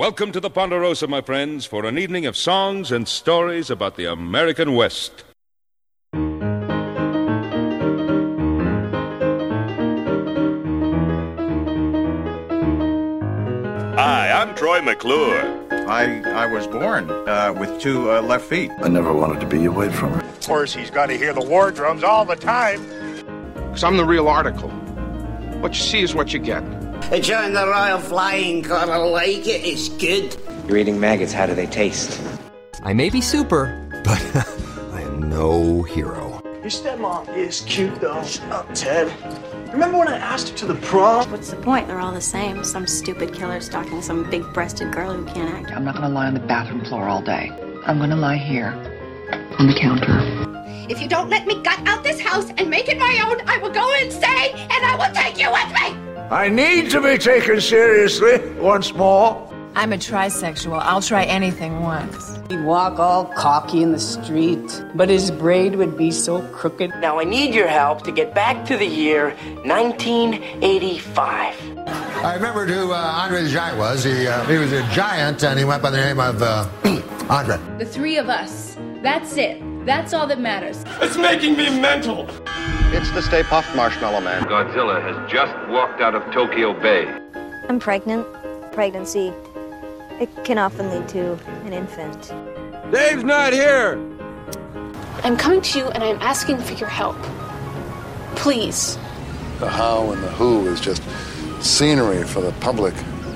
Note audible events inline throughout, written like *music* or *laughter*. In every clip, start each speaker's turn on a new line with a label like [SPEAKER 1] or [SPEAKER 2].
[SPEAKER 1] Welcome to the Ponderosa, my friends, for an evening of songs and stories about the American West.
[SPEAKER 2] Hi, I'm Troy McClure.
[SPEAKER 3] I, I was born uh, with two uh, left feet.
[SPEAKER 4] I never wanted to be away from her.
[SPEAKER 5] Of course, he's got to hear the war drums all the time.
[SPEAKER 6] Because I'm the real article. What you see is what you get.
[SPEAKER 7] Join the Royal Flying Corps. I like it. It's good.
[SPEAKER 8] You're eating maggots. How do they taste?
[SPEAKER 9] I may be super, but *laughs* I am no hero.
[SPEAKER 10] Your stepmom is cute, though. Shut up, Ted. Remember when I asked her to the prom?
[SPEAKER 11] What's the point? They're all the same. Some stupid killer stalking some big breasted girl who can't act.
[SPEAKER 12] I'm not gonna lie on the bathroom floor all day. I'm gonna lie here on the counter.
[SPEAKER 13] If you don't let me gut out this house and make it my own, I will go insane and I will take you with me!
[SPEAKER 14] I need to be taken seriously once more.
[SPEAKER 15] I'm a trisexual. I'll try anything once.
[SPEAKER 16] He'd walk all cocky in the street, but his braid would be so crooked.
[SPEAKER 10] Now I need your help to get back to the year 1985.
[SPEAKER 17] I remember who uh, Andre the Giant was. He, uh, he was a giant and he went by the name of uh, *clears throat* Andre.
[SPEAKER 18] The three of us. That's it. That's all that matters.
[SPEAKER 5] It's making me mental.
[SPEAKER 19] It's the Stay Puft Marshmallow Man.
[SPEAKER 20] Godzilla has just walked out of Tokyo Bay.
[SPEAKER 2] I'm pregnant. Pregnancy. It can often lead to an infant.
[SPEAKER 14] Dave's not here!
[SPEAKER 18] I'm coming to you and I'm asking for your help. Please.
[SPEAKER 17] The how and the who is just scenery for the public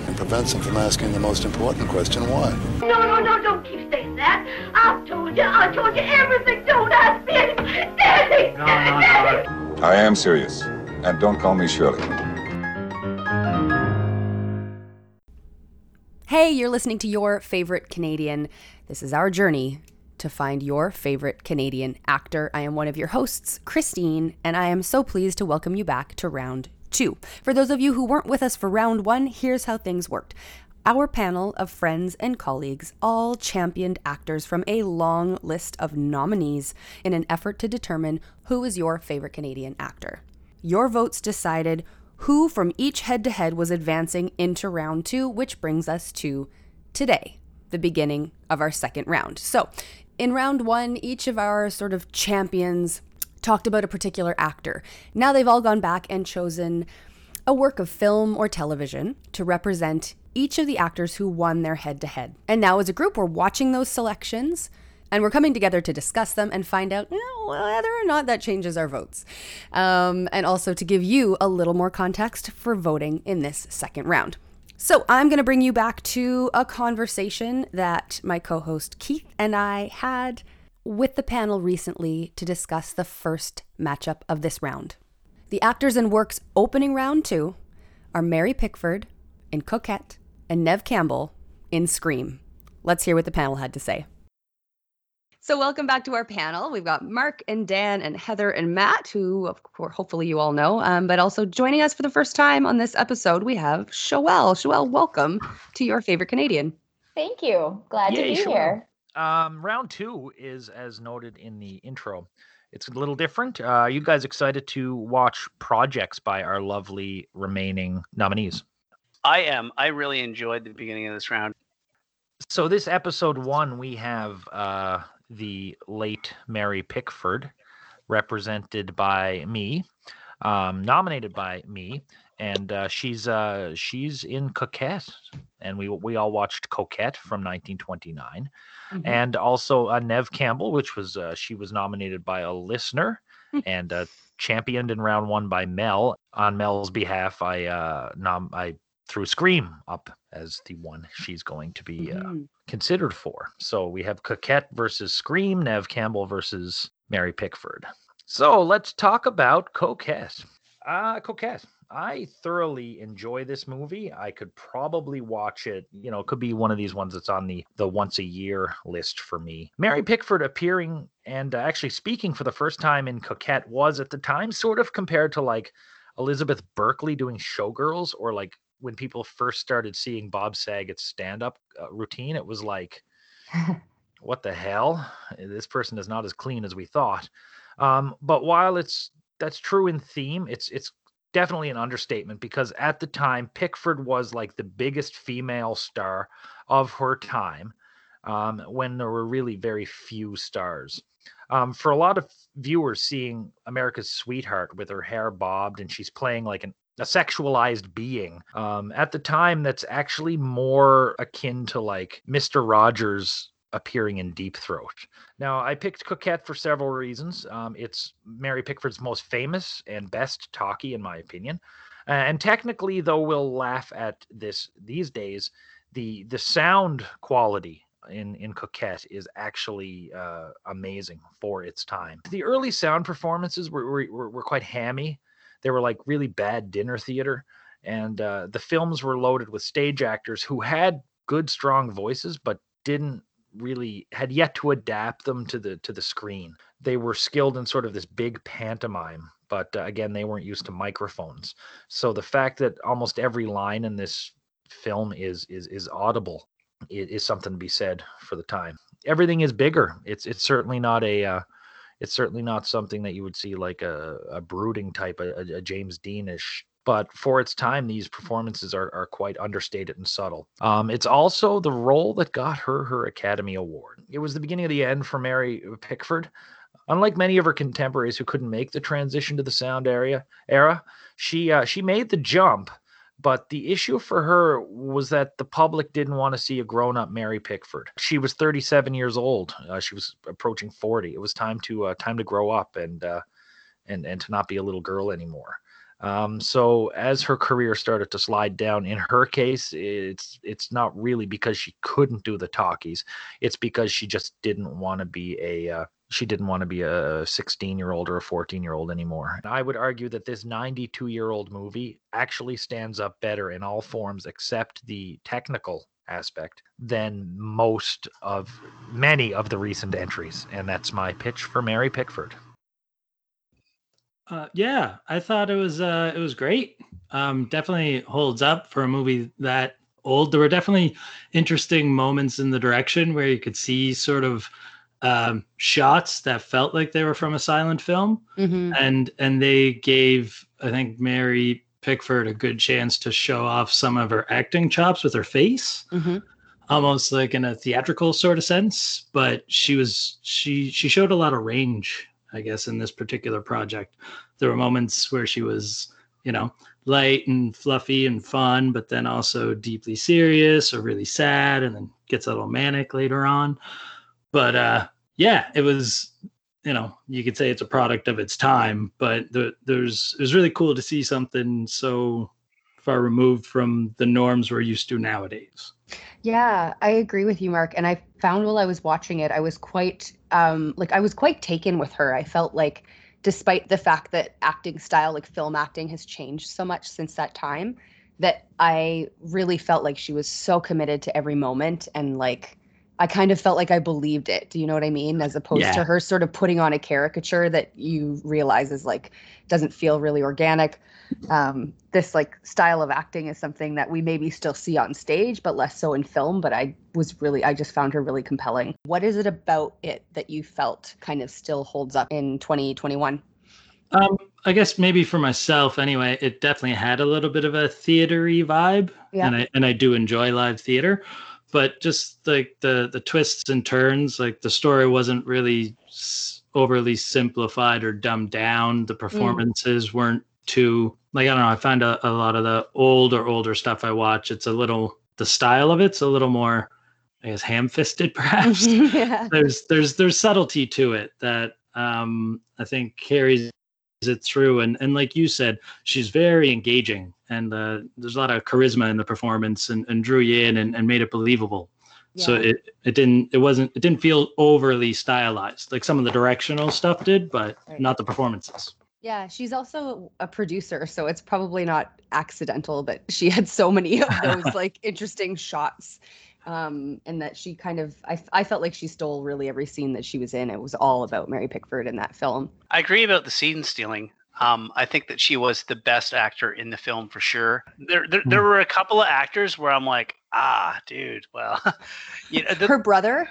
[SPEAKER 17] and prevents them from asking the most important question why?
[SPEAKER 13] No, no, no, don't keep saying that. I've told you, I told you everything. Don't ask me anything. Daddy! No, no,
[SPEAKER 20] no. I am serious. And don't call me Shirley.
[SPEAKER 7] Hey, you're listening to Your Favorite Canadian. This is our journey to find your favorite Canadian actor. I am one of your hosts, Christine, and I am so pleased to welcome you back to round two. For those of you who weren't with us for round one, here's how things worked. Our panel of friends and colleagues all championed actors from a long list of nominees in an effort to determine who is your favorite Canadian actor. Your votes decided who from each head to head was advancing into round two, which brings us to today, the beginning of our second round. So, in round one, each of our sort of champions talked about a particular actor. Now they've all gone back and chosen a work of film or television to represent each of the actors who won their head to head. And now, as a group, we're watching those selections and we're coming together to discuss them and find out whether or not that changes our votes. Um, and also to give you a little more context for voting in this second round. So, I'm going to bring you back to a conversation that my co host Keith and I had with the panel recently to discuss the first matchup of this round. The actors and works opening round two are Mary Pickford in Coquette and Neve Campbell in Scream. Let's hear what the panel had to say. So, welcome back to our panel. We've got Mark and Dan and Heather and Matt, who, of course, hopefully you all know. Um, but also joining us for the first time on this episode, we have Shoelle. Shoelle, welcome to your favorite Canadian.
[SPEAKER 16] Thank you. Glad
[SPEAKER 13] Yay,
[SPEAKER 16] to be
[SPEAKER 13] sure.
[SPEAKER 16] here.
[SPEAKER 13] Um, round two is as noted in the intro. It's a little different. Uh, are you guys excited to watch projects by our lovely remaining nominees?
[SPEAKER 12] I am. I really enjoyed the beginning of this round.
[SPEAKER 13] So this episode one, we have uh, the late Mary Pickford, represented by me, um, nominated by me, and uh, she's uh, she's in Coquette, and we we all watched Coquette from 1929,
[SPEAKER 7] Mm-hmm.
[SPEAKER 13] and also uh, Neve Campbell, which was uh, she was nominated by a listener, *laughs* and uh, championed in round one by Mel. On Mel's behalf, I uh, nom- I threw Scream up as the one she's going to be uh,
[SPEAKER 7] Mhm.
[SPEAKER 13] considered for. So we have Coquette versus Scream, Neve Campbell versus Mary Pickford. So let's talk about Coquette. Uh, Coquette. I thoroughly enjoy this movie. I could probably watch it. You know, it could be one of these ones that's on the the once a year list for me. Mary Pickford appearing and actually speaking for the first time in Coquette was at the time sort of compared to like Elizabeth Berkley doing Showgirls or like when people first started seeing Bob Saget's stand up uh, routine. It was like, *laughs* what the hell? This person is not as clean as we thought. Um, but while it's that's true in theme, it's it's definitely an understatement because at the time Pickford was like the biggest female star of her time um, when there were really very few stars. Um, for a lot of viewers, seeing America's Sweetheart with her hair bobbed and she's playing like an, a sexualized being um, at the time, that's actually more akin to like Mr. Rogers appearing in Deep Throat. Now, I picked Coquette for several reasons. Um, it's Mary Pickford's most famous and best talkie, in my opinion. And technically, though we'll laugh at this these days, the the sound quality in in Coquette is actually uh, amazing for its time. The early sound performances were were, were quite hammy. They were like really bad dinner theater, and uh, the films were loaded with stage actors who had good strong voices but didn't really had yet to adapt them to the to the screen. They were skilled in sort of this big pantomime, but uh, again, they weren't used to microphones. So the fact that almost every line in this film is is is audible is, is something to be said for the time. Everything is bigger. It's it's certainly not a uh, it's certainly not something that you would see like a, a brooding type, a, a James Deanish but for its time, these performances are, are quite understated and subtle. Um, it's also the role that got her her Academy Award. It was the beginning of the end for Mary Pickford. Unlike many of her contemporaries who couldn't make the transition to the sound area era, she uh, she made the jump. But the issue for her was that the public didn't want to see a grown-up Mary Pickford. She was 37 years old. Uh, she was approaching 40. It was time to uh, time to grow up and uh, and and to not be a little girl anymore. Um, so as her career started to slide down, in her case, it's it's not really because she couldn't do the talkies. It's because she just didn't want to be a uh, she didn't want to be a 16 year old or a 14 year old anymore. And I would argue that this 92 year old movie actually stands up better in all forms except the technical aspect than most of many of the recent entries. And that's my pitch for Mary Pickford.
[SPEAKER 21] Uh, yeah, I thought it was uh, it was great. Um, definitely holds up for a movie that old. There were definitely interesting moments in the direction where you could see sort of um, shots that felt like they were from a silent film,
[SPEAKER 7] mm-hmm.
[SPEAKER 21] and and they gave I think Mary Pickford a good chance to show off some of her acting chops with her face.
[SPEAKER 7] Mm-hmm.
[SPEAKER 21] Almost like in a theatrical sort of sense, but she was she she showed a lot of range I guess, in this particular project. There were moments where she was, you know, light and fluffy and fun, but then also deeply serious or really sad, and then gets a little manic later on. But uh, yeah, it was, you know, you could say it's a product of its time, but the, there's it was really cool to see something so far removed from the norms we're used to nowadays.
[SPEAKER 7] Yeah, I agree with you, Mark. And I found while I was watching it, I was quite um like I was quite taken with her. I felt like despite the fact that acting style, like film acting, has changed so much since that time, that I really felt like she was so committed to every moment and like I kind of felt like I believed it. Do you know what I mean? As opposed
[SPEAKER 21] Yeah.
[SPEAKER 7] to her sort of putting on a caricature that you realize is like doesn't feel really organic. Um, this like style of acting is something that we maybe still see on stage, but less so in film. But I was really, I just found her really compelling. What is it about it that you felt kind of still holds up in 2021?
[SPEAKER 21] Um, I guess maybe for myself anyway, it definitely had a little bit of a theatery vibe,
[SPEAKER 7] Yeah.
[SPEAKER 21] and I and I do enjoy live theater, but just like the the twists and turns, like the story wasn't really overly simplified or dumbed down. The performances weren't too like I don't know. I find a, a lot of the old or older stuff I watch, it's a little the style of it's a little more, I guess, ham-fisted *laughs* perhaps *laughs*
[SPEAKER 7] yeah.
[SPEAKER 21] there's there's there's subtlety to it that um I think carries it through and and like you said she's very engaging and uh, there's a lot of charisma in the performance and, and drew you in and, and made it believable so it it didn't it wasn't it didn't feel overly stylized like some of the directional stuff did but
[SPEAKER 7] Right.
[SPEAKER 21] not the performances
[SPEAKER 7] Yeah, she's also a producer, so it's probably not accidental that she had so many of *laughs* those like interesting shots. Um, and that she kind of, I, I felt like she stole really every scene that she was in. It was all about Mary Pickford in that film.
[SPEAKER 22] I agree about the scene stealing. Um, I think that she was the best actor in the film for sure. There, there, there were a couple of actors where I'm like, ah, dude. Well, *laughs* you know, the,
[SPEAKER 7] Her brother.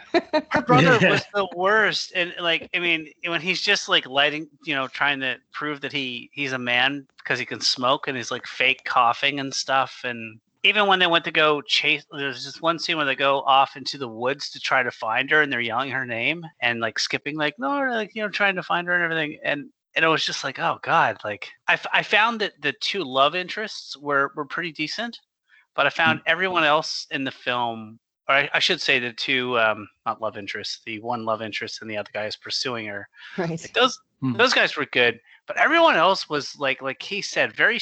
[SPEAKER 22] her brother *laughs* was the worst, and like, I mean, when he's just like lighting, you know, trying to prove that he he's a man because he can smoke, and he's like fake coughing and stuff, and even when they went to go chase, there's just one scene where they go off into the woods to try to find her, and they're yelling her name and like skipping, like no, like you know, trying to find her and everything, and and it was just like, oh god, like I, f- I found that the two love interests were were pretty decent, but I found everyone else in the film, or I, I should say the two um, not love interests, the one love interest and the other guy is pursuing her. *laughs*
[SPEAKER 7] Right.
[SPEAKER 22] Like those
[SPEAKER 21] Hmm.
[SPEAKER 22] those guys were good, but everyone else was like like he said, very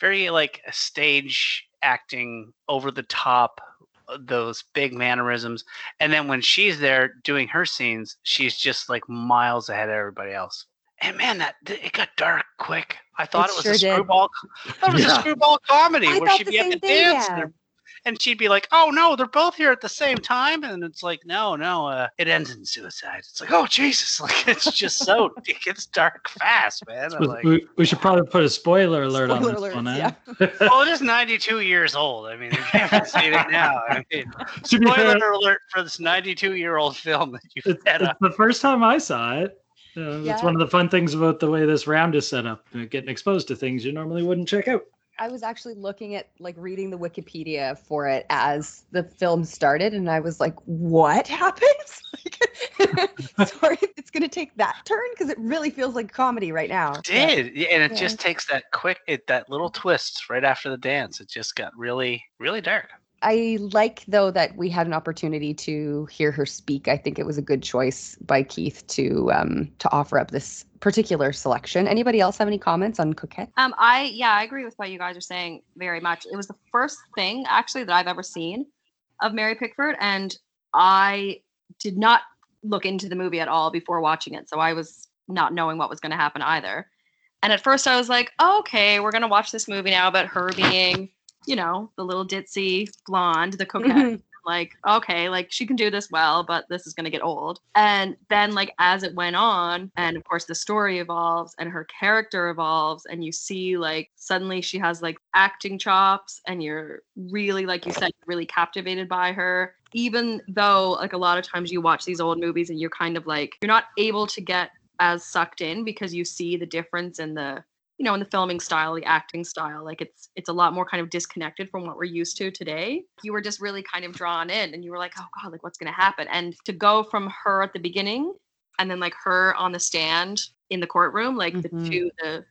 [SPEAKER 22] very like stage acting over the top uh, those big mannerisms and then when she's there doing her scenes she's just like miles ahead of everybody else and man that it got dark quick i thought
[SPEAKER 7] It
[SPEAKER 22] it, was
[SPEAKER 7] sure
[SPEAKER 22] a
[SPEAKER 7] did.
[SPEAKER 22] screwball I thought it was
[SPEAKER 7] Yeah.
[SPEAKER 22] a screwball comedy
[SPEAKER 7] I
[SPEAKER 22] where she'd be at
[SPEAKER 7] same
[SPEAKER 22] the
[SPEAKER 7] thing,
[SPEAKER 22] dance
[SPEAKER 7] yeah.
[SPEAKER 22] and, and she'd be like oh no they're both here at the same time and it's like no no uh, it ends in suicide it's like oh jesus *laughs* like it's just so *laughs* it gets dark fast man I'm
[SPEAKER 21] We-
[SPEAKER 22] like,
[SPEAKER 21] we, we should probably put a spoiler alert on
[SPEAKER 7] Spoiler
[SPEAKER 21] this one.
[SPEAKER 7] alerts,
[SPEAKER 21] eh? *laughs*
[SPEAKER 22] well, it is 92 years old. I mean, if you haven't seen it now, I mean,
[SPEAKER 21] To fair-
[SPEAKER 22] spoiler alert for this 92 year old film that you've
[SPEAKER 21] It's,
[SPEAKER 22] had.
[SPEAKER 21] it's
[SPEAKER 22] A,
[SPEAKER 21] the first time I saw it. Uh, It's
[SPEAKER 7] Yeah.
[SPEAKER 21] one of the fun things about the way this round is set up. uh, Getting exposed to things you normally wouldn't check out.
[SPEAKER 7] I was actually looking at like reading the Wikipedia for it as the film started, and I was like, "What *laughs* happens?" Like, *laughs* *laughs* sorry, it's gonna take that turn because it really feels like comedy right now. But-
[SPEAKER 22] did yeah, and it
[SPEAKER 7] yeah.
[SPEAKER 22] just takes that quick, it that little twist right after the dance. It just got really, really dark.
[SPEAKER 7] I like though that we had an opportunity to hear her speak. I think it was a good choice by Keith to um to offer up this particular selection. Anybody else have any comments on Coquette?
[SPEAKER 23] Um, I yeah, I agree with what you guys are saying very much. It was the first thing actually that I've ever seen of Mary Pickford, and I did not look into the movie at all before watching it, so I was not knowing what was going to happen either. And at first, I was like, oh, "Okay, we're gonna watch this movie now about her being, you know, the little ditzy blonde, the coquette." Mm-hmm. like okay like she can do this well but this is going to get old and then like as it went on and of course the story evolves and her character evolves and you see like suddenly she has like acting chops and you're really like you said really captivated by her even though like a lot of times you watch these old movies and you're kind of like you're not able to get as sucked in because you see the difference in the you know in the filming style the acting style like it's it's a lot more kind of disconnected from what we're used to today. You were just really kind of drawn in and you were like oh god like what's going to happen? And to go from her at the beginning and then like her on the stand in the courtroom like
[SPEAKER 7] Mhm.
[SPEAKER 23] the two the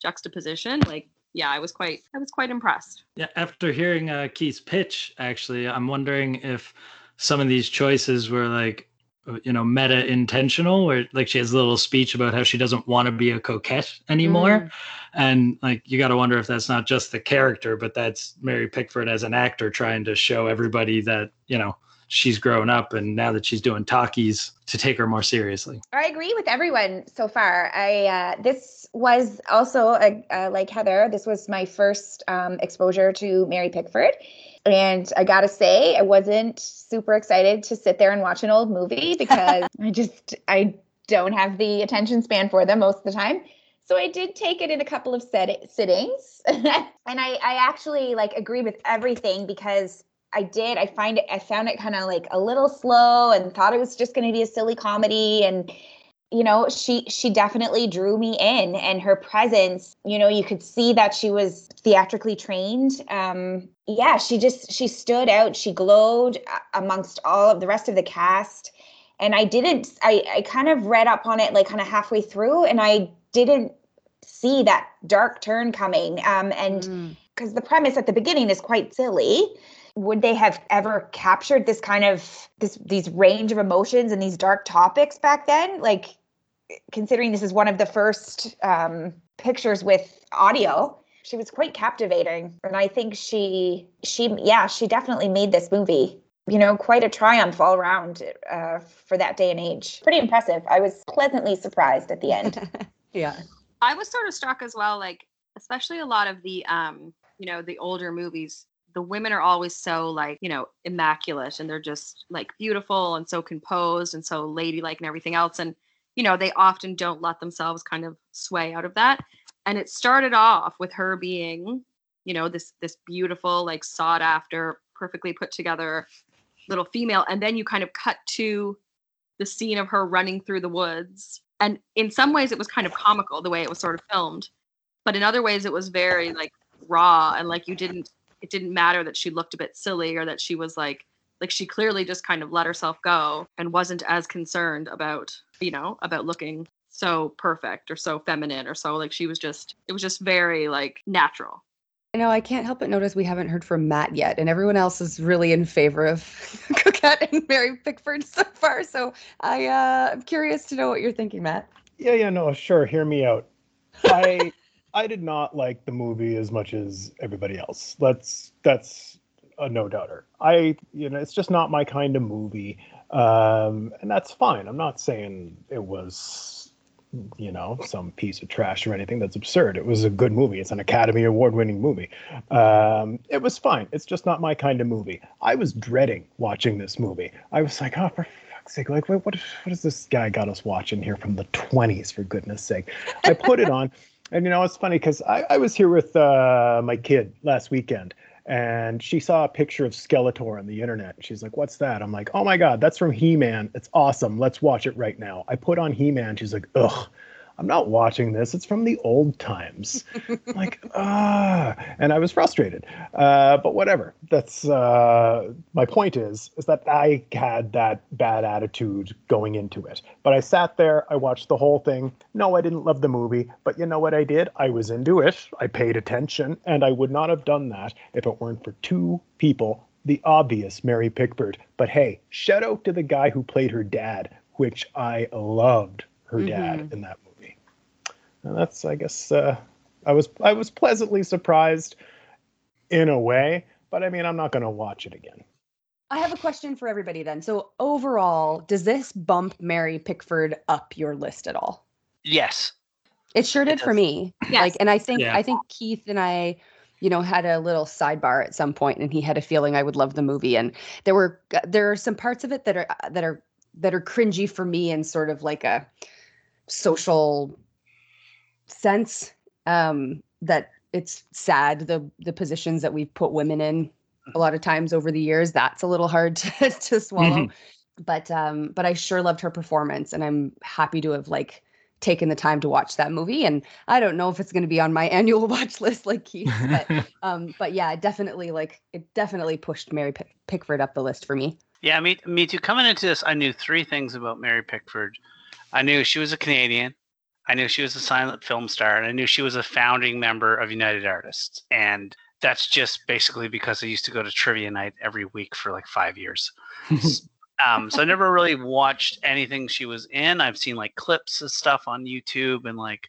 [SPEAKER 23] juxtaposition like yeah i was quite i was quite impressed.
[SPEAKER 21] Yeah, after hearing uh, Keith's pitch, actually, I'm wondering if some of these choices were like, you know, meta intentional, where like she has a little speech about how she doesn't want to be a coquette anymore. And like, you got to wonder if that's not just the character, but that's Mary Pickford as an actor trying to show everybody that, you know, she's grown up and now that she's doing talkies to take her more seriously.
[SPEAKER 24] I agree with everyone so far. I uh, this was also a, uh, like Heather. This was my first um, exposure to Mary Pickford, and I gotta say, I wasn't super excited to sit there and watch an old movie *laughs* because I just I don't have the attention span for them most of the time. So I did take it in a couple of set- sittings, *laughs* and I I actually like agree with everything because I did. I find it. I found it kind of like a little slow, and thought it was just going to be a silly comedy. And you know, she she definitely drew me in, and her presence. You know, you could see that she was theatrically trained. Um, yeah, she just she stood out. She glowed uh, amongst all of the rest of the cast. And I didn't. I I kind of read up on it like kind of halfway through, and I didn't see that dark turn coming. Um, and because the premise at the beginning is quite silly would they have ever captured this kind of this these range of emotions and these dark topics back then like considering this is one of the first um, pictures with audio she was quite captivating. And i think she she yeah she definitely made this movie you know quite a triumph all around uh, for that day and age. Pretty impressive. I was pleasantly surprised at the end. *laughs*
[SPEAKER 7] Yeah.
[SPEAKER 23] I was sort of struck as well, like especially a lot of the um, you know, the older movies, the women are always so like, you know, immaculate and they're just like beautiful and so composed and so ladylike and everything else. And, you know, they often don't let themselves kind of sway out of that. And it started off with her being, you know, this this beautiful, like sought after perfectly put together little female. And then you kind of cut to the scene of her running through the woods. And in some ways it was kind of comical the way it was sort of filmed. But in other ways it was very like raw and like you didn't it didn't matter that she looked a bit silly or that she was like like she clearly just kind of let herself go and wasn't as concerned about you know about looking so perfect or so feminine or so like she was just it was just very like natural
[SPEAKER 7] You know I can't help but notice we haven't heard from Matt yet, and everyone else is really in favor of *laughs* Coquette and Mary Pickford *laughs* so far. So I uh, I'm curious to know what you're thinking, Matt.
[SPEAKER 25] Yeah, yeah, no, sure. Hear me out. *laughs* I I did not like the movie as much as everybody else. That's that's a no doubter. I you know it's just not my kind of movie, um, and that's fine. I'm not saying it was you know some piece of trash or anything. That's absurd. It was a good movie. It's an academy award winning movie. Um, it was fine. It's just not my kind of movie. I was dreading watching this movie. I was like oh for fuck's sake like what, what, what this guy got us watching here from the 20s for goodness sake? I put it on. And you know it's funny because I, I was here with uh, my kid last weekend and she saw a picture of Skeletor on the internet. She's like, "What's that?" I'm like, "Oh my god, that's from He-Man. It's awesome. Let's watch it right now." I put on He-Man. She's like, "Ugh." I'm not watching this. It's from the old times. *laughs* like, ah, and I was frustrated. Uh, but whatever. That's uh, my point is, is that I had that bad attitude going into it. But I sat there, I watched the whole thing. No, I didn't love the movie, but you know what I did? I was into it. I paid attention, and I would not have done that if it weren't for two people. The obvious Mary Pickford. But hey, shout out to the guy who played her dad, which I loved her mm-hmm. dad in that movie. And that's, I guess, uh, I was I was pleasantly surprised in a way, but I mean, I'm not going to watch it again.
[SPEAKER 7] I have a question for everybody then. So overall, does this bump Mary Pickford up your list at all?
[SPEAKER 22] Yes.
[SPEAKER 7] It sure did it for me.
[SPEAKER 23] Yes.
[SPEAKER 7] Like and I think
[SPEAKER 22] Yeah.
[SPEAKER 7] I think Keith and I you know had a little sidebar at some point and he had a feeling I would love the movie and there were there are some parts of it that are that are that are cringy for me and sort of like a social sense um, that it's sad the the positions that we've put women in a lot of times over the years. That's a little hard *laughs* to, to swallow. But um, but I sure loved her performance, and I'm happy to have like taken the time to watch that movie. And I don't know if it's going to be on my *laughs* annual watch list like Keith, but *laughs* um, but yeah, definitely like it definitely pushed Mary Pick- Pickford up the list for me.
[SPEAKER 22] Yeah, me, me too. Coming into this, I knew three things about Mary Pickford. I knew she was a Canadian. I knew she was a silent film star, and I knew she was a founding member of United Artists. And that's just basically because I used to go to trivia night every week for like five years. *laughs* um, so I never really watched anything she was in. I've seen like clips of stuff on YouTube and like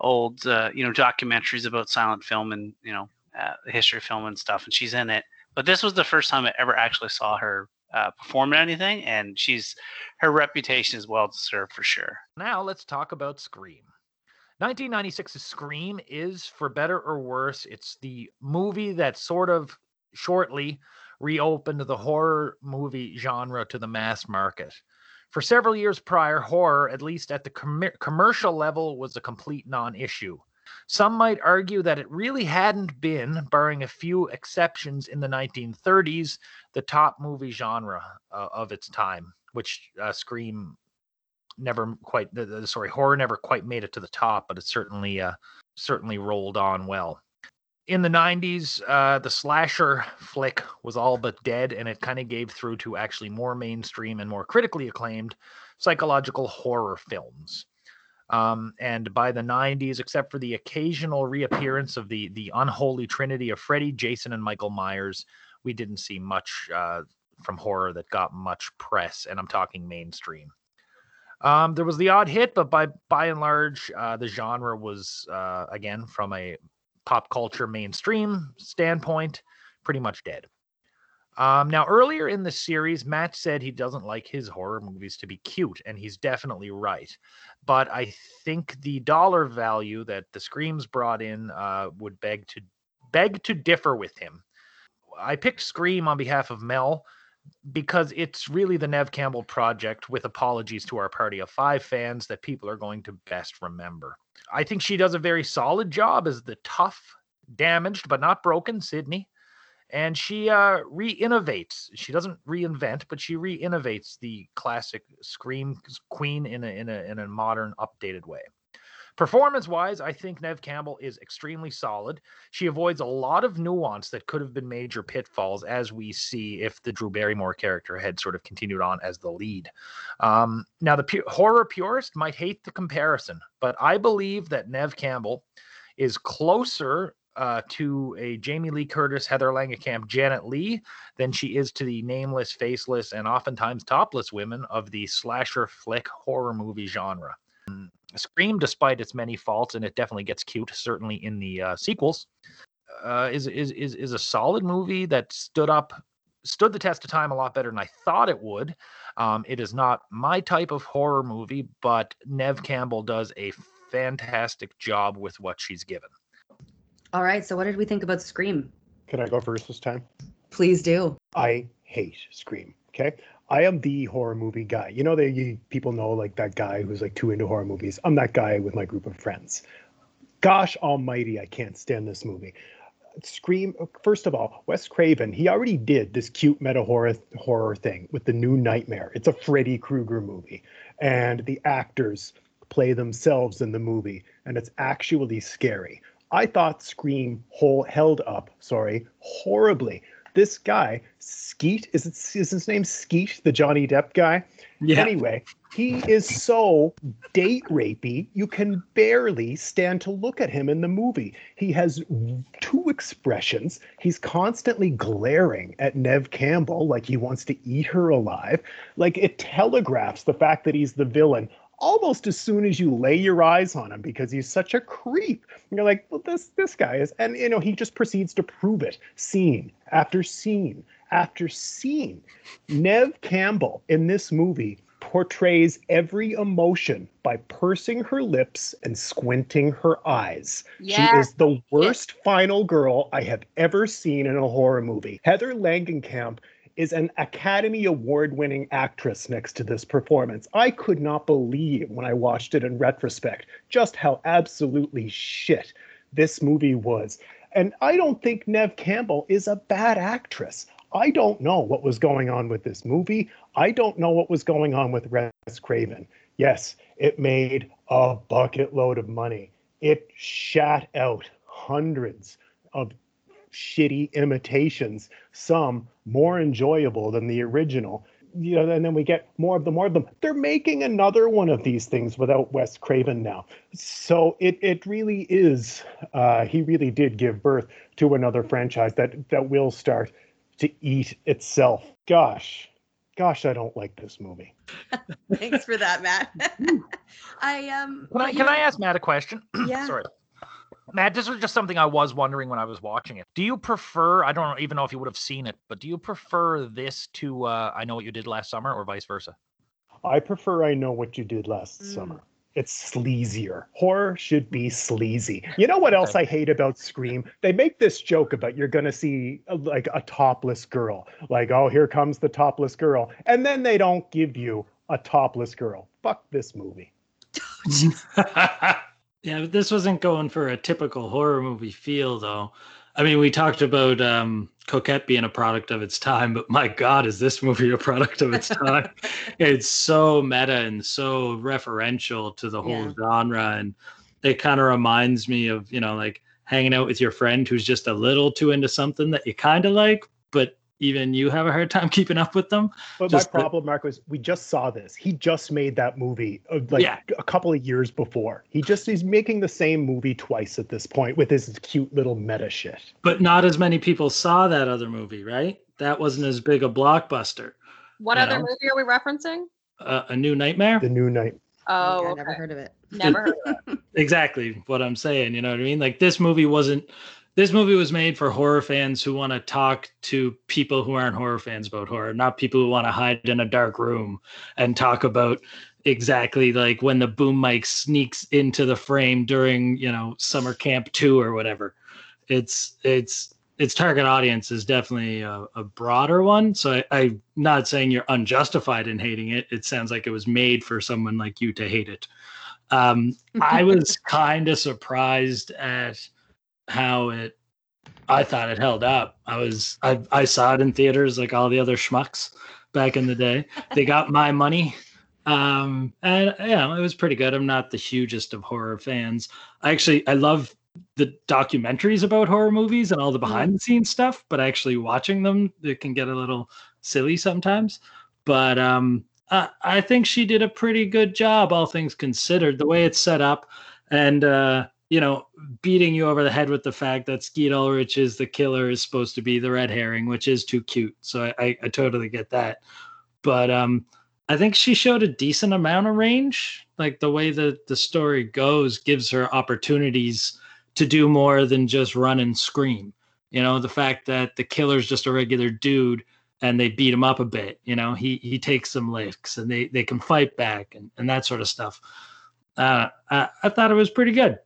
[SPEAKER 22] old, uh, you know, documentaries about silent film and you know, uh, history film and stuff. And she's in it. But this was the first time I ever actually saw her uh, perform in anything, and she's her reputation is well deserved for sure.
[SPEAKER 13] Now let's talk about Scream. 1996's Scream is, for better or worse, it's the movie that sort of shortly reopened the horror movie genre to the mass market. For several years prior, horror, at least at the com- commercial level, was a complete non issue. Some might argue that it really hadn't been, barring a few exceptions in the 1930s, the top movie genre uh, of its time, which uh, Scream never quite, the, the, sorry, horror never quite made it to the top, but it certainly, uh, certainly rolled on well. In the 90s, uh, the slasher flick was all but dead, and it kind of gave through to actually more mainstream and more critically acclaimed psychological horror films. Um, and by the 90s, except for the occasional reappearance of the the unholy trinity of Freddy, Jason, and Michael Myers, we didn't see much uh, from horror that got much press, and I'm talking mainstream. Um, there was the odd hit, but by by and large, uh, the genre was uh, again from a pop culture mainstream standpoint, pretty much dead. Um, now, earlier in the series, Matt said he doesn't like his horror movies to be cute, and he's definitely right. But I think the dollar value that the Screams brought in uh, would beg to beg to differ with him. I picked Scream on behalf of Mel because it's really the Neve Campbell project, with apologies to our party of five fans that people are going to best remember. I think she does a very solid job as the tough, damaged but not broken Sidney and she uh, re-innovates. She doesn't reinvent, but she re-innovates the classic Scream Queen in a in a in a modern, updated way. Performance wise, I think Neve Campbell is extremely solid. She avoids a lot of nuance that could have been major pitfalls, as we see if the Drew Barrymore character had sort of continued on as the lead. Um, now, the pu- horror purist might hate the comparison, but I believe that Neve Campbell is closer uh, to a Jamie Lee Curtis, Heather Langenkamp, Janet Leigh than she is to the nameless, faceless, and oftentimes topless women of the slasher flick horror movie genre. Scream, despite its many faults, and it definitely gets cute, certainly in the uh, sequels, uh, is, is is is a solid movie that stood up, stood the test of time a lot better than I thought it would. Um, it is not my type of horror movie, but Neve Campbell does a fantastic job with what she's given.
[SPEAKER 7] All right. So, what did we think about Scream?
[SPEAKER 25] Can I go first this time?
[SPEAKER 7] Please do.
[SPEAKER 25] I hate Scream. Okay. I am the horror movie guy. You know, that you people know like that guy who's like too into horror movies. I'm that guy with my group of friends. Gosh almighty, I can't stand this movie. Scream, first of all, Wes Craven, he already did this cute meta horror horror thing with the new Nightmare. It's a Freddy Krueger movie, and the actors play themselves in the movie, and it's actually scary. I thought Scream whole held up, sorry, horribly. This guy, Skeet, is it is his name Skeet, the Johnny Depp guy?
[SPEAKER 21] Yeah.
[SPEAKER 25] Anyway, he is so date rapey, you can barely stand to look at him in the movie. He has two expressions. He's constantly glaring at Neve Campbell like he wants to eat her alive. Like it telegraphs the fact that he's the villain almost as soon as you lay your eyes on him because he's such a creep. And you're like, well, this this guy is, and you know, he just proceeds to prove it, scene after scene after scene. Neve Campbell in this movie portrays every emotion by pursing her lips and squinting her eyes. Yeah.
[SPEAKER 23] She
[SPEAKER 25] is the worst final girl I have ever seen in a horror movie. Heather Langenkamp is an Academy Award winning actress next to this performance. I could not believe when I watched it in retrospect just how absolutely shit this movie was. And I don't think Neve Campbell is a bad actress. I don't know what was going on with this movie. I don't know what was going on with Wes Craven. Yes, it made a bucket load of money. It shat out hundreds of shitty imitations, some more enjoyable than the original. You know, and then we get more of them, more of them. They're making another one of these things without Wes Craven now. So it it really is. Uh, he really did give birth to another franchise that that will start to eat itself. Gosh, gosh, I don't like this movie. *laughs*
[SPEAKER 7] Thanks for that, Matt. *laughs* I um.
[SPEAKER 13] Can I, can I ask Matt a question? *clears throat*
[SPEAKER 7] Yeah.
[SPEAKER 13] Sorry. Matt, this was just something I was wondering when I was watching it. Do you prefer, I don't even know if you would have seen it, but do you prefer this to uh, I Know What You Did Last Summer or vice versa?
[SPEAKER 25] I prefer I know what you did last summer. It's sleazier. Horror should be sleazy. You know what else I hate about Scream? They make this joke about you're going to see uh, like a topless girl. Like, oh, here comes the topless girl. And then they don't give you a topless girl. Fuck this movie. *laughs* *laughs*
[SPEAKER 21] Yeah, but this wasn't going for a typical horror movie feel, though. I mean, we talked about um, Coquette being a product of its time, but my God, is this movie a product of its *laughs* time? it's so meta and so referential to the whole
[SPEAKER 7] Yeah.
[SPEAKER 21] genre. And it kind of reminds me of, you know, like hanging out with your friend who's just a little too into something that you kind of like, but even you have a hard time *laughs* keeping up with them.
[SPEAKER 25] But
[SPEAKER 21] Just
[SPEAKER 25] my
[SPEAKER 21] the-
[SPEAKER 25] problem, Mark, was we just saw this. He just made that movie uh, like
[SPEAKER 21] Yeah.
[SPEAKER 25] a couple of years before. He just he's making the same movie twice at this point with his cute little meta shit.
[SPEAKER 21] But not as many people saw that other movie, right? That wasn't as big a blockbuster.
[SPEAKER 23] What other
[SPEAKER 21] know?
[SPEAKER 23] movie are we referencing?
[SPEAKER 21] Uh, a New Nightmare?
[SPEAKER 25] The New Night.
[SPEAKER 23] Oh,
[SPEAKER 7] I never heard of it.
[SPEAKER 23] Never heard of *laughs* it.
[SPEAKER 21] exactly what I'm saying. You know what I mean? Like this movie wasn't. This movie was made for horror fans who want to talk to people who aren't horror fans about horror, not people who want to hide in a dark room and talk about exactly like when the boom mic sneaks into the frame during you know summer camp two or whatever. It's it's its target audience is definitely a, a broader one. So I, I'm not saying you're unjustified in hating it. It sounds like it was made for someone like you to hate it. Um, I was *laughs* kind of surprised at how it I thought it held up. I was I I saw it in theaters like all the other schmucks back in the day. They got my money. Um and yeah, it was pretty good. I'm not the hugest of horror fans. I actually I love the documentaries about horror movies and all the behind the scenes stuff, but actually watching them it can get a little silly sometimes. But um I, I think she did a pretty good job all things considered. The way it's set up and uh you know, beating you over the head with the fact that Skeet Ulrich is the killer is supposed to be the red herring, which is too cute. So I, I, totally get that. But um, I think she showed a decent amount of range. Like the way that the story goes gives her opportunities to do more than just run and scream. You know, the fact that the killer's just a regular dude and they beat him up a bit. You know, he he takes some licks and they they can fight back and, and that sort of stuff. Uh, I, I thought it was pretty good.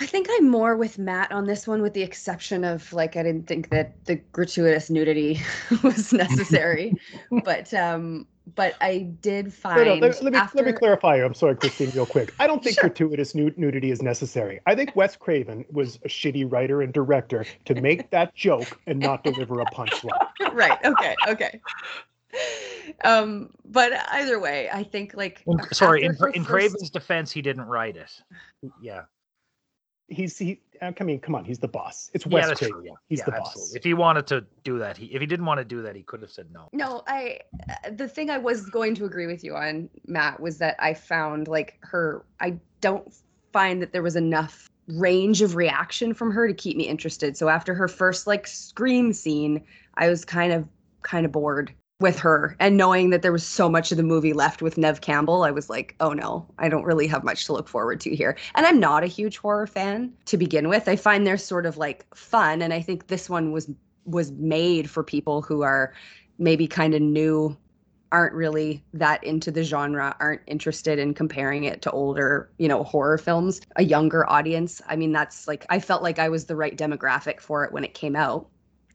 [SPEAKER 7] I think I'm more with Matt on this one, with the exception of like I didn't think that the gratuitous nudity *laughs* was necessary, *laughs* but um, but I did find.
[SPEAKER 25] No, no, let, let me
[SPEAKER 7] after...
[SPEAKER 25] let me clarify. I'm sorry, Christine, real quick. I don't think sure. gratuitous nud- nudity is necessary. I think Wes Craven was a shitty writer and director to make that joke and not deliver a punchline. *laughs*
[SPEAKER 7] right. Okay. Okay. Um, but either way, I think like.
[SPEAKER 13] Sorry, in, in. Craven's defense, he didn't write it. Yeah
[SPEAKER 25] he's he. I mean, come on, he's the boss. It's Wes
[SPEAKER 13] yeah,
[SPEAKER 25] Craven.
[SPEAKER 13] Yeah.
[SPEAKER 25] He's
[SPEAKER 13] yeah,
[SPEAKER 25] the boss.
[SPEAKER 13] Absolutely. If he wanted to do that, he if he didn't want to do that, he could have said no.
[SPEAKER 7] No, I. Uh, the thing I was going to agree with you on, Matt, was that I found like her. I don't find that there was enough range of reaction from her to keep me interested. So after her first like scream scene, I was kind of kind of bored with her and knowing that there was so much of the movie left with Neve Campbell, I was like, oh no, I don't really have much to look forward to here. And I'm not a huge horror fan to begin with. I find they're sort of like fun and I think this one was was made for people who are maybe kind of new aren't really that into the genre aren't interested in comparing it to older you know horror films a younger audience i mean that's like i felt like i was the right demographic for it when it came out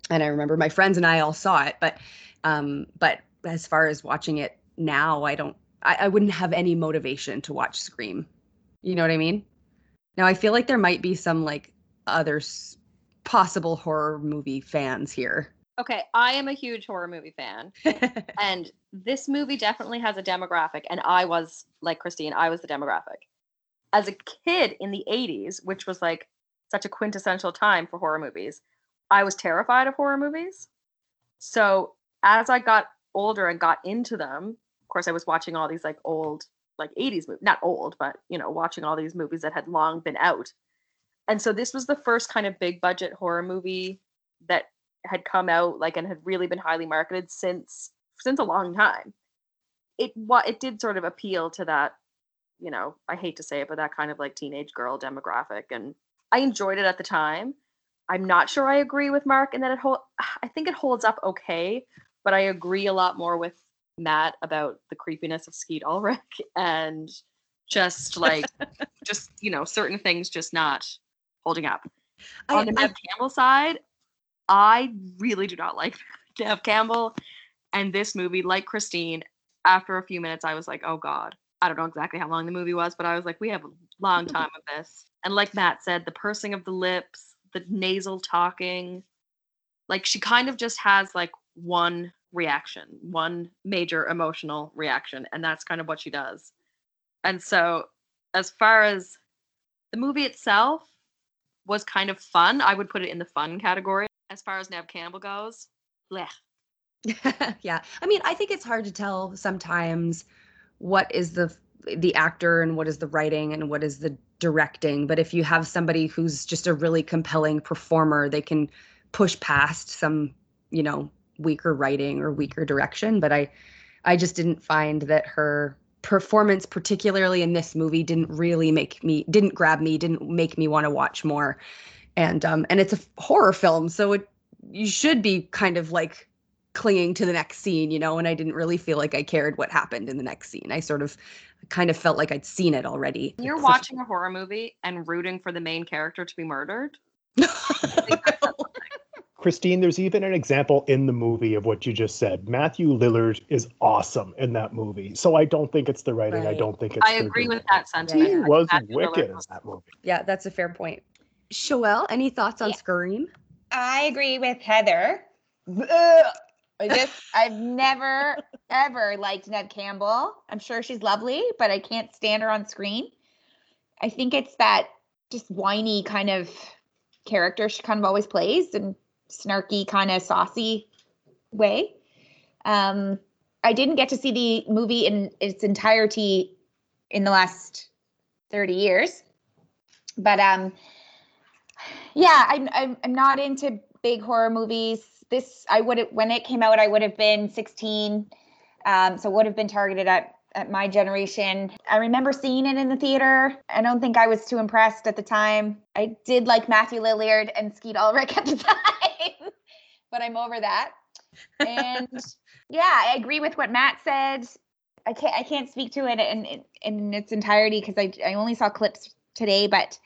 [SPEAKER 7] and i remember my friends and i all saw it but um, but as far as watching it now, I don't. I, I wouldn't have any motivation to watch Scream. You know what I mean? Now I feel like there might be some like other s- possible horror movie fans here.
[SPEAKER 23] Okay, I am a huge horror movie fan. *laughs* and this movie definitely has a demographic. And I was, like Christine, I was the demographic. As a kid in the 80s, which was like such a quintessential time for horror movies, I was terrified of horror movies. So as I got older and got into them, of course, I was watching all these like old, like 80s movies, not old, but you know, watching all these movies that had long been out. And so this was the first kind of big budget horror movie that had come out like and had really been highly marketed since since a long time. It what it did sort of appeal to that, you know, I hate to say it, but that kind of like teenage girl demographic. And I enjoyed it at the time. I'm not sure I agree with Mark and that it hold I think it holds up okay, but I agree a lot more with Matt about the creepiness of Skeet Ulrich *laughs* and just *laughs* like just you know certain things just not holding up. I, On the Neve Campbell side, I really do not *laughs* like Neve Campbell, and this movie, like Christine, after a few minutes, I was like, oh god. I don't know exactly how long the movie was, but I was like, we have a long time of this. And like Matt said, the pursing of the lips, the nasal talking, like she kind of just has like one reaction, one major emotional reaction, and that's kind of what she does. And so, as far as the movie itself was kind of fun, I would put it in the fun category. As far as Neve Campbell goes, bleh. *laughs*
[SPEAKER 7] yeah. I mean, I think it's hard to tell sometimes what is the the actor and what is the writing and what is the directing, but if you have somebody who's just a really compelling performer, they can push past some, you know, weaker writing or weaker direction but i i just didn't find that her performance particularly in this movie didn't really make me didn't grab me didn't make me want to watch more. And um and it's a horror film so it you should be kind of like clinging to the next scene you know and i didn't really feel like i cared what happened in the next scene. I sort of kind of felt like i'd seen it already.
[SPEAKER 23] You're watching a horror movie and rooting for the main character to be murdered *laughs*
[SPEAKER 25] Christine, there's even an example in the movie of what you just said. Matthew Lillard is awesome in that movie. So I don't think it's the writing. Right. I don't think it's.
[SPEAKER 23] I agree with that sentiment.
[SPEAKER 25] He was Matthew wicked Lillard. in that movie.
[SPEAKER 7] Yeah, that's a fair point. Shoelle, any thoughts on yeah. Scream?
[SPEAKER 24] I agree with Heather. Ugh. I just *laughs* I've never ever liked Ned Campbell. I'm sure she's lovely, but I can't stand her on screen. I think it's that just whiny kind of character she kind of always plays and snarky kind of saucy way. Um I didn't get to see the movie in its entirety in the last 30 years. But um yeah, I'm I'm, I'm not into big horror movies. This I would have when it came out, I would have been 16, um, so would have been targeted at at my generation. I remember seeing it in the theater. I don't think I was too impressed at the time. I did like Matthew Lillard and Skeet Ulrich at the *laughs* time, but I'm over that. And *laughs* yeah, I agree with what Matt said. I can't I can't speak to it in in, in its entirety because I I only saw clips today, but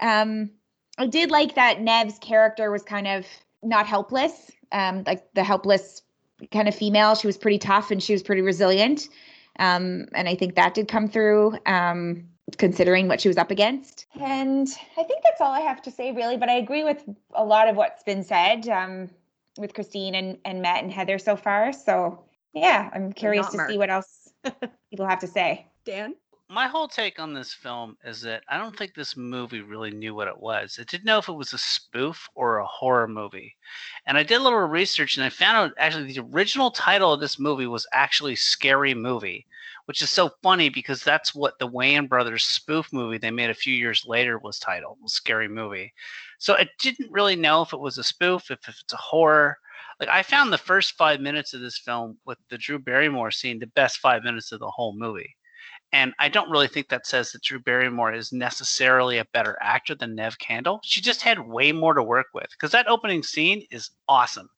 [SPEAKER 24] um I did like that Neve's character was kind of not helpless, um, like the helpless kind of female. She was pretty tough and she was pretty resilient. Um, and I think that did come through, um, considering what she was up against. And I think that's all I have to say, really. But I agree with a lot of what's been said um, with Christine and, and Matt and Heather so far. So, yeah, I'm curious to
[SPEAKER 23] Mark.
[SPEAKER 24] see what else *laughs* people have to say.
[SPEAKER 23] Dan?
[SPEAKER 22] my whole take on this film is that I don't think this movie really knew what it was. It didn't know if it was a spoof or a horror movie. And I did a little research and I found out actually the original title of this movie was actually Scary Movie, which is so funny because that's what the Wayans Brothers spoof movie they made a few years later was titled, was Scary Movie. So I didn't really know if it was a spoof, if, if it's a horror. Like I found the first five minutes of this film with the Drew Barrymore scene the best five minutes of the whole movie. And I don't really think that says that Drew Barrymore is necessarily a better actor than Neve Campbell. She just had way more to work with because that opening scene is awesome.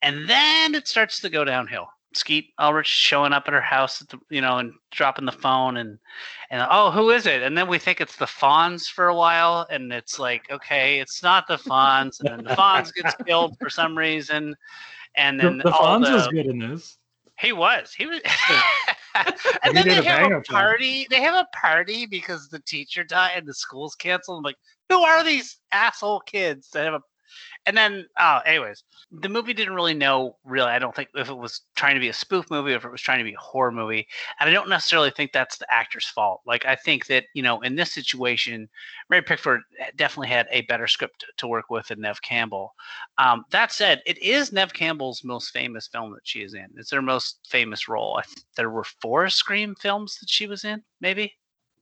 [SPEAKER 22] And then it starts to go downhill. Skeet Ulrich showing up at her house, at the, you know, and dropping the phone, and and oh, who is it? And then we think it's the Fonz for a while, and it's like, okay, it's not the Fonz, and then the Fonz gets *laughs* killed for some reason, and then
[SPEAKER 21] the, the Fonz
[SPEAKER 22] the,
[SPEAKER 21] was good in this.
[SPEAKER 22] he was. He was. *laughs* *laughs* and
[SPEAKER 21] He
[SPEAKER 22] then they have a party. They have a party because the teacher died and the school's canceled. I'm like, who are these asshole kids that have a? And then, oh, anyways, the movie didn't really know. Really, I don't think if it was trying to be a spoof movie, or if it was trying to be a horror movie. And I don't necessarily think that's the actor's fault. Like, I think that you know, in this situation, Mary Pickford definitely had a better script to work with than Neve Campbell. Um, that said, it is Neve Campbell's most famous film that she is in. It's her most famous role. There were four Scream films that she was in, maybe,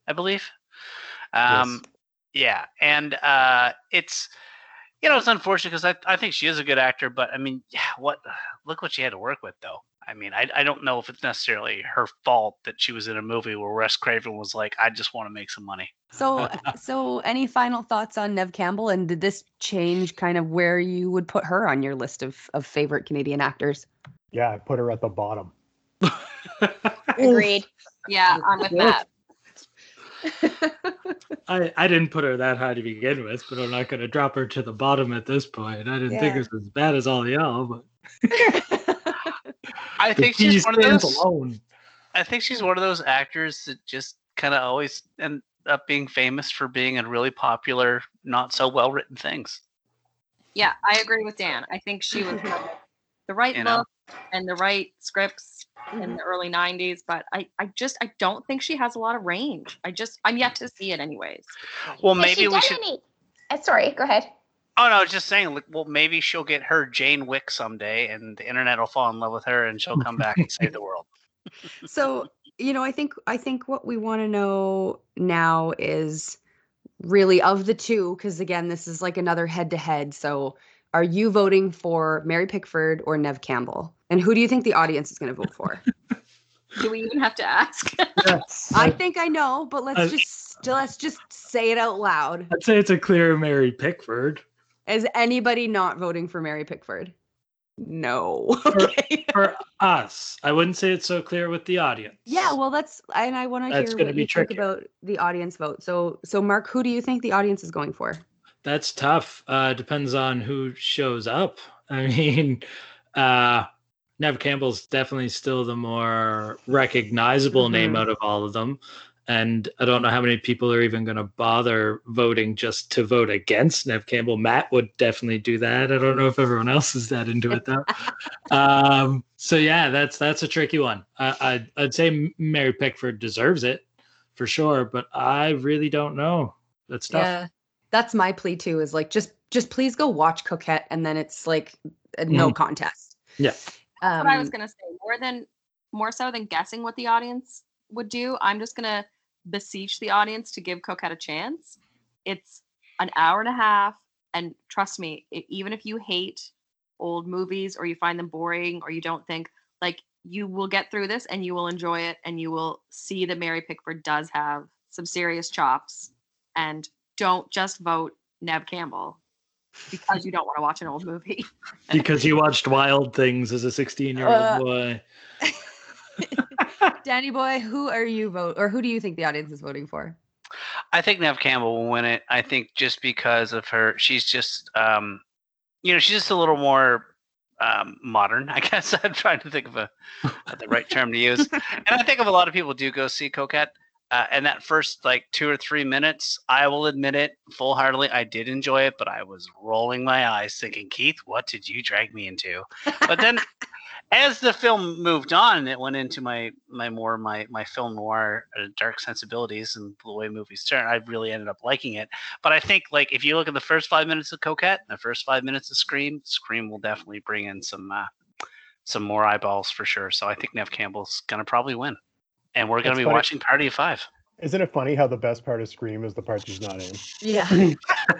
[SPEAKER 22] I believe. Um, Yeah, and uh, it's you know it's unfortunate because I, I think she is a good actor, but I mean, yeah, what *sighs* look what she had to work with though. I mean, I, I don't know if it's necessarily her fault that she was in a movie where Wes Craven was like, I just want to make some money.
[SPEAKER 7] So, *laughs* so any final thoughts on Neve Campbell, and did this change kind of where you would put her on your list of of favorite Canadian actors?
[SPEAKER 25] Yeah, I put her at the bottom.
[SPEAKER 24] Agreed.
[SPEAKER 23] Yeah, I'm with that. *laughs*
[SPEAKER 21] I, I didn't put her that high to begin with, but I'm not going to drop her to the bottom at this point. I didn't think
[SPEAKER 22] Yeah.
[SPEAKER 21] it was as bad as all y'all, but *laughs*
[SPEAKER 22] I think she's one of those.
[SPEAKER 21] alone.
[SPEAKER 22] I think she's one of those actors that just kind of always end up being famous for being in really popular, not so well written things.
[SPEAKER 23] Yeah, I agree with Dan. I think she was the right
[SPEAKER 22] You know?
[SPEAKER 23] look and the right scripts in the early 90s, but I, I just I don't think she has a lot of range. I just I'm yet to see it anyways.
[SPEAKER 22] Well, maybe
[SPEAKER 24] she
[SPEAKER 22] we
[SPEAKER 24] done
[SPEAKER 22] should.
[SPEAKER 24] any- uh, sorry, go ahead.
[SPEAKER 22] Oh no, I was just saying. Like, well, maybe she'll get her Jane Wick someday, and the internet will fall in love with her, and she'll come back and save the world. *laughs*
[SPEAKER 7] So, you know, I think I think what we want to know now is really of the two, because again, this is like another head to head. So, are you voting for Mary Pickford or Neve Campbell? And who do you think the audience is going to vote for? *laughs*
[SPEAKER 23] Do we even have to ask?
[SPEAKER 21] Yes. *laughs*
[SPEAKER 7] I think I know, but let's
[SPEAKER 21] I-
[SPEAKER 7] just let's just say it out loud.
[SPEAKER 21] I'd say it's a clear Mary Pickford.
[SPEAKER 7] Is anybody not voting for Mary Pickford? No. *laughs*
[SPEAKER 21] For, for us, I wouldn't say it's so clear with the audience.
[SPEAKER 7] Yeah, well, that's and I want to
[SPEAKER 21] That's
[SPEAKER 7] hear
[SPEAKER 21] gonna
[SPEAKER 7] what
[SPEAKER 21] be
[SPEAKER 7] you think about the audience vote. So, so Mark, who do you think the audience is going for?
[SPEAKER 21] That's tough. Uh, depends on who shows up. *laughs* I mean, uh, Neve Campbell's definitely still the more recognizable name
[SPEAKER 7] Mhm.
[SPEAKER 21] out of all of them. And I don't know how many people are even going to bother voting just to vote against Neve Campbell. Matt would definitely do that. I don't know if everyone else is that into it though. *laughs* um, so yeah, that's that's a tricky one. I, I'd, I'd say Mary Pickford deserves it for sure, but I really don't know. That's tough.
[SPEAKER 7] Yeah, that's my plea too. Is like just just please go watch Coquette, and then it's like a no
[SPEAKER 21] Mhm.
[SPEAKER 7] contest.
[SPEAKER 21] Yeah.
[SPEAKER 23] That's what I was
[SPEAKER 7] Um,
[SPEAKER 23] gonna say. More than more so than guessing what the audience would do, I'm just gonna beseech the audience to give Coquette a chance. It's an hour and a half, and trust me, i even if you hate old movies or you find them boring or you don't think like you will get through this and you will enjoy it and you will see that Mary Pickford does have some serious chops and don't just vote Neve Campbell because you don't want to watch an old movie. *laughs*
[SPEAKER 21] because you watched Wild Things as a 16 year old
[SPEAKER 7] Uh,
[SPEAKER 21] boy. *laughs*
[SPEAKER 7] Danny boy, who are you vote or who do you think the audience is voting for?
[SPEAKER 22] I think Neve Campbell will win it. I think just because of her, she's just, um, you know, she's just a little more um, modern. I *laughs* guess I'm trying to think of a the right term to use. and I think of a lot of people do go see Coquette. Uh, and that first like two or three minutes, I will admit it full heartedly, I did enjoy it, but I was rolling my eyes, thinking, Keith, what did you drag me into? But then, as the film moved on, it went into my my more my my film noir uh, dark sensibilities and the way movies turn. I really ended up liking it. But I think like if you look at the first five minutes of Coquette, and the first five minutes of Scream, Scream will definitely bring in some uh, some more eyeballs for sure. So I think Neve Campbell's gonna probably win, and we're gonna be
[SPEAKER 25] funny.
[SPEAKER 22] watching Party of Five.
[SPEAKER 25] Isn't it funny how the best part of Scream is the part she's not in?
[SPEAKER 7] Yeah. *laughs* she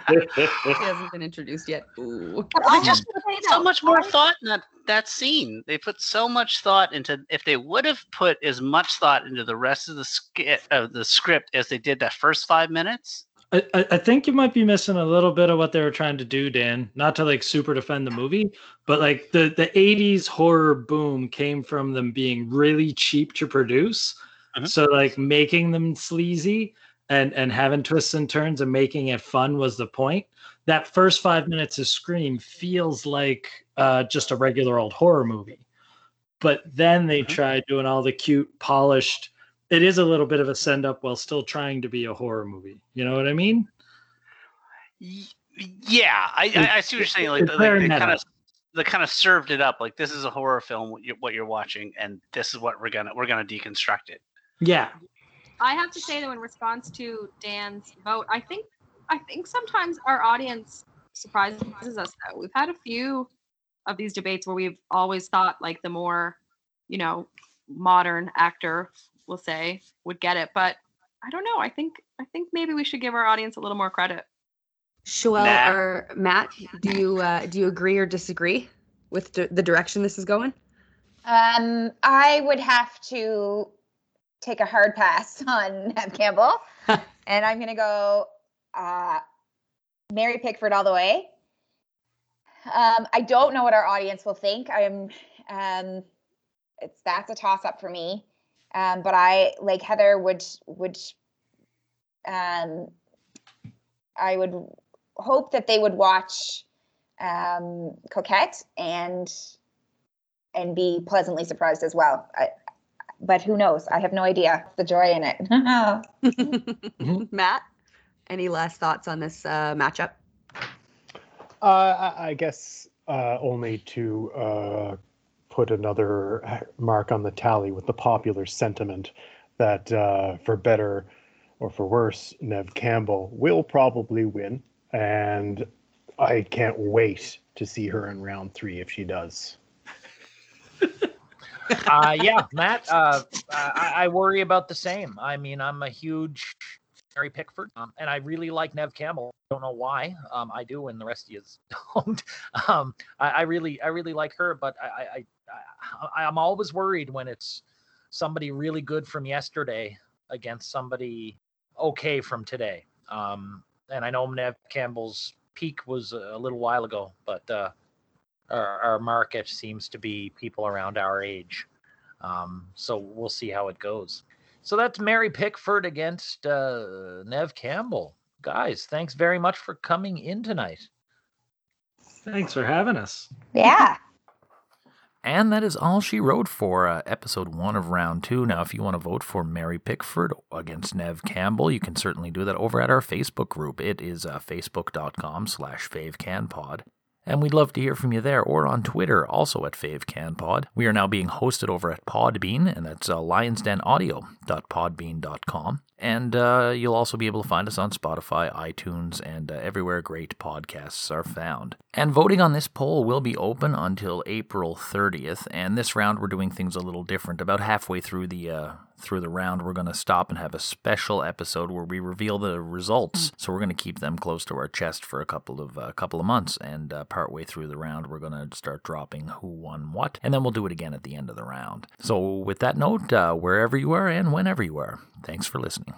[SPEAKER 7] hasn't been introduced yet. Ooh.
[SPEAKER 22] They just um, put so much more thought in that that scene. They put so much thought into. If they would have put as much thought into the rest of the sk- of uh, the script as they did that first five minutes,
[SPEAKER 21] I, I I think you might be missing a little bit of what they were trying to do, Dan. Not to like super defend the movie, but like the the '80s horror boom came from them being really cheap to produce. So like making them sleazy and and having twists and turns and making it fun was the point. That first five minutes of Scream feels like uh, just a regular old horror movie, but then they tried doing all the cute, polished. It is a little bit of a send up while still trying to be a horror movie. You know what I mean?
[SPEAKER 22] yeah, I, I, I see what you're saying. Like, the- like they kind of they kind of served it up. Like this is a horror film. What you're, what you're watching, and this is what we're gonna we're gonna deconstruct it.
[SPEAKER 21] Yeah.
[SPEAKER 23] I have to say though, in response to Dan's vote, I think I think sometimes our audience surprises us though. We've had a few of these debates where we've always thought like the more, you know, modern actor, we'll say, would get it. But I don't know. I think I think maybe we should give our audience a little more credit.
[SPEAKER 7] Shoel
[SPEAKER 23] Nah.
[SPEAKER 7] or Matt, do you uh, do you agree or disagree with the, the direction this is going?
[SPEAKER 24] Um, I would have to take a hard pass *laughs* on Neve Campbell, *laughs* and I'm gonna go uh, Mary Pickford all the way. Um, I don't know what our audience will think. I'm, um, it's that's a toss up for me. Um, but I like Heather would would, um, I would hope that they would watch um, Coquette and and be pleasantly surprised as well. I, but who knows? I have no idea the joy in it. *laughs*
[SPEAKER 7] Matt, any last thoughts on this uh, matchup?
[SPEAKER 25] Uh, I, I guess uh, only to uh, put another mark on the tally with the popular sentiment that, uh, for better or for worse, Neve Campbell will probably win, and I can't wait to see her in round three if she does. *laughs*
[SPEAKER 13] uh, yeah, Matt, uh, I, I worry about the same. I mean, I'm a huge Mary Pickford, um, and I really like Neve Campbell. Don't know why. Um, I do, and the rest of you *laughs* don't. um, I, I really, I really like her, but I, I, I, I'm always worried when it's somebody really good from yesterday against somebody okay from today. Um, and I know Neve Campbell's peak was a little while ago, but uh, our, our market seems to be people around our age. Um, so we'll see how it goes. So that's Mary Pickford against uh, Neve Campbell. Guys, thanks very much for coming in tonight.
[SPEAKER 21] Thanks for having us.
[SPEAKER 24] Yeah.
[SPEAKER 13] And that is all she wrote for uh, episode one of round two. Now, if you want to vote for Mary Pickford against Neve Campbell, you can certainly do that over at our Facebook group. It is uh, facebook.com slash favecanpod. And we'd love to hear from you there or on Twitter, also at FaveCanPod. We are now being hosted over at Podbean, and that's uh, lionsdenaudio.podbean.com. And uh, you'll also be able to find us on Spotify, iTunes, and uh, everywhere great podcasts are found. And voting on this poll will be open until April 30th. And this round, we're doing things a little different. About halfway through the uh, through the round, we're going to stop and have a special episode where we reveal the results. So we're going to keep them close to our chest for a couple of uh, couple of months, and uh, partway through the round, we're going to start dropping who won what, and then we'll do it again at the end of the round. So with that note, uh, wherever you are and whenever you are, thanks for listening.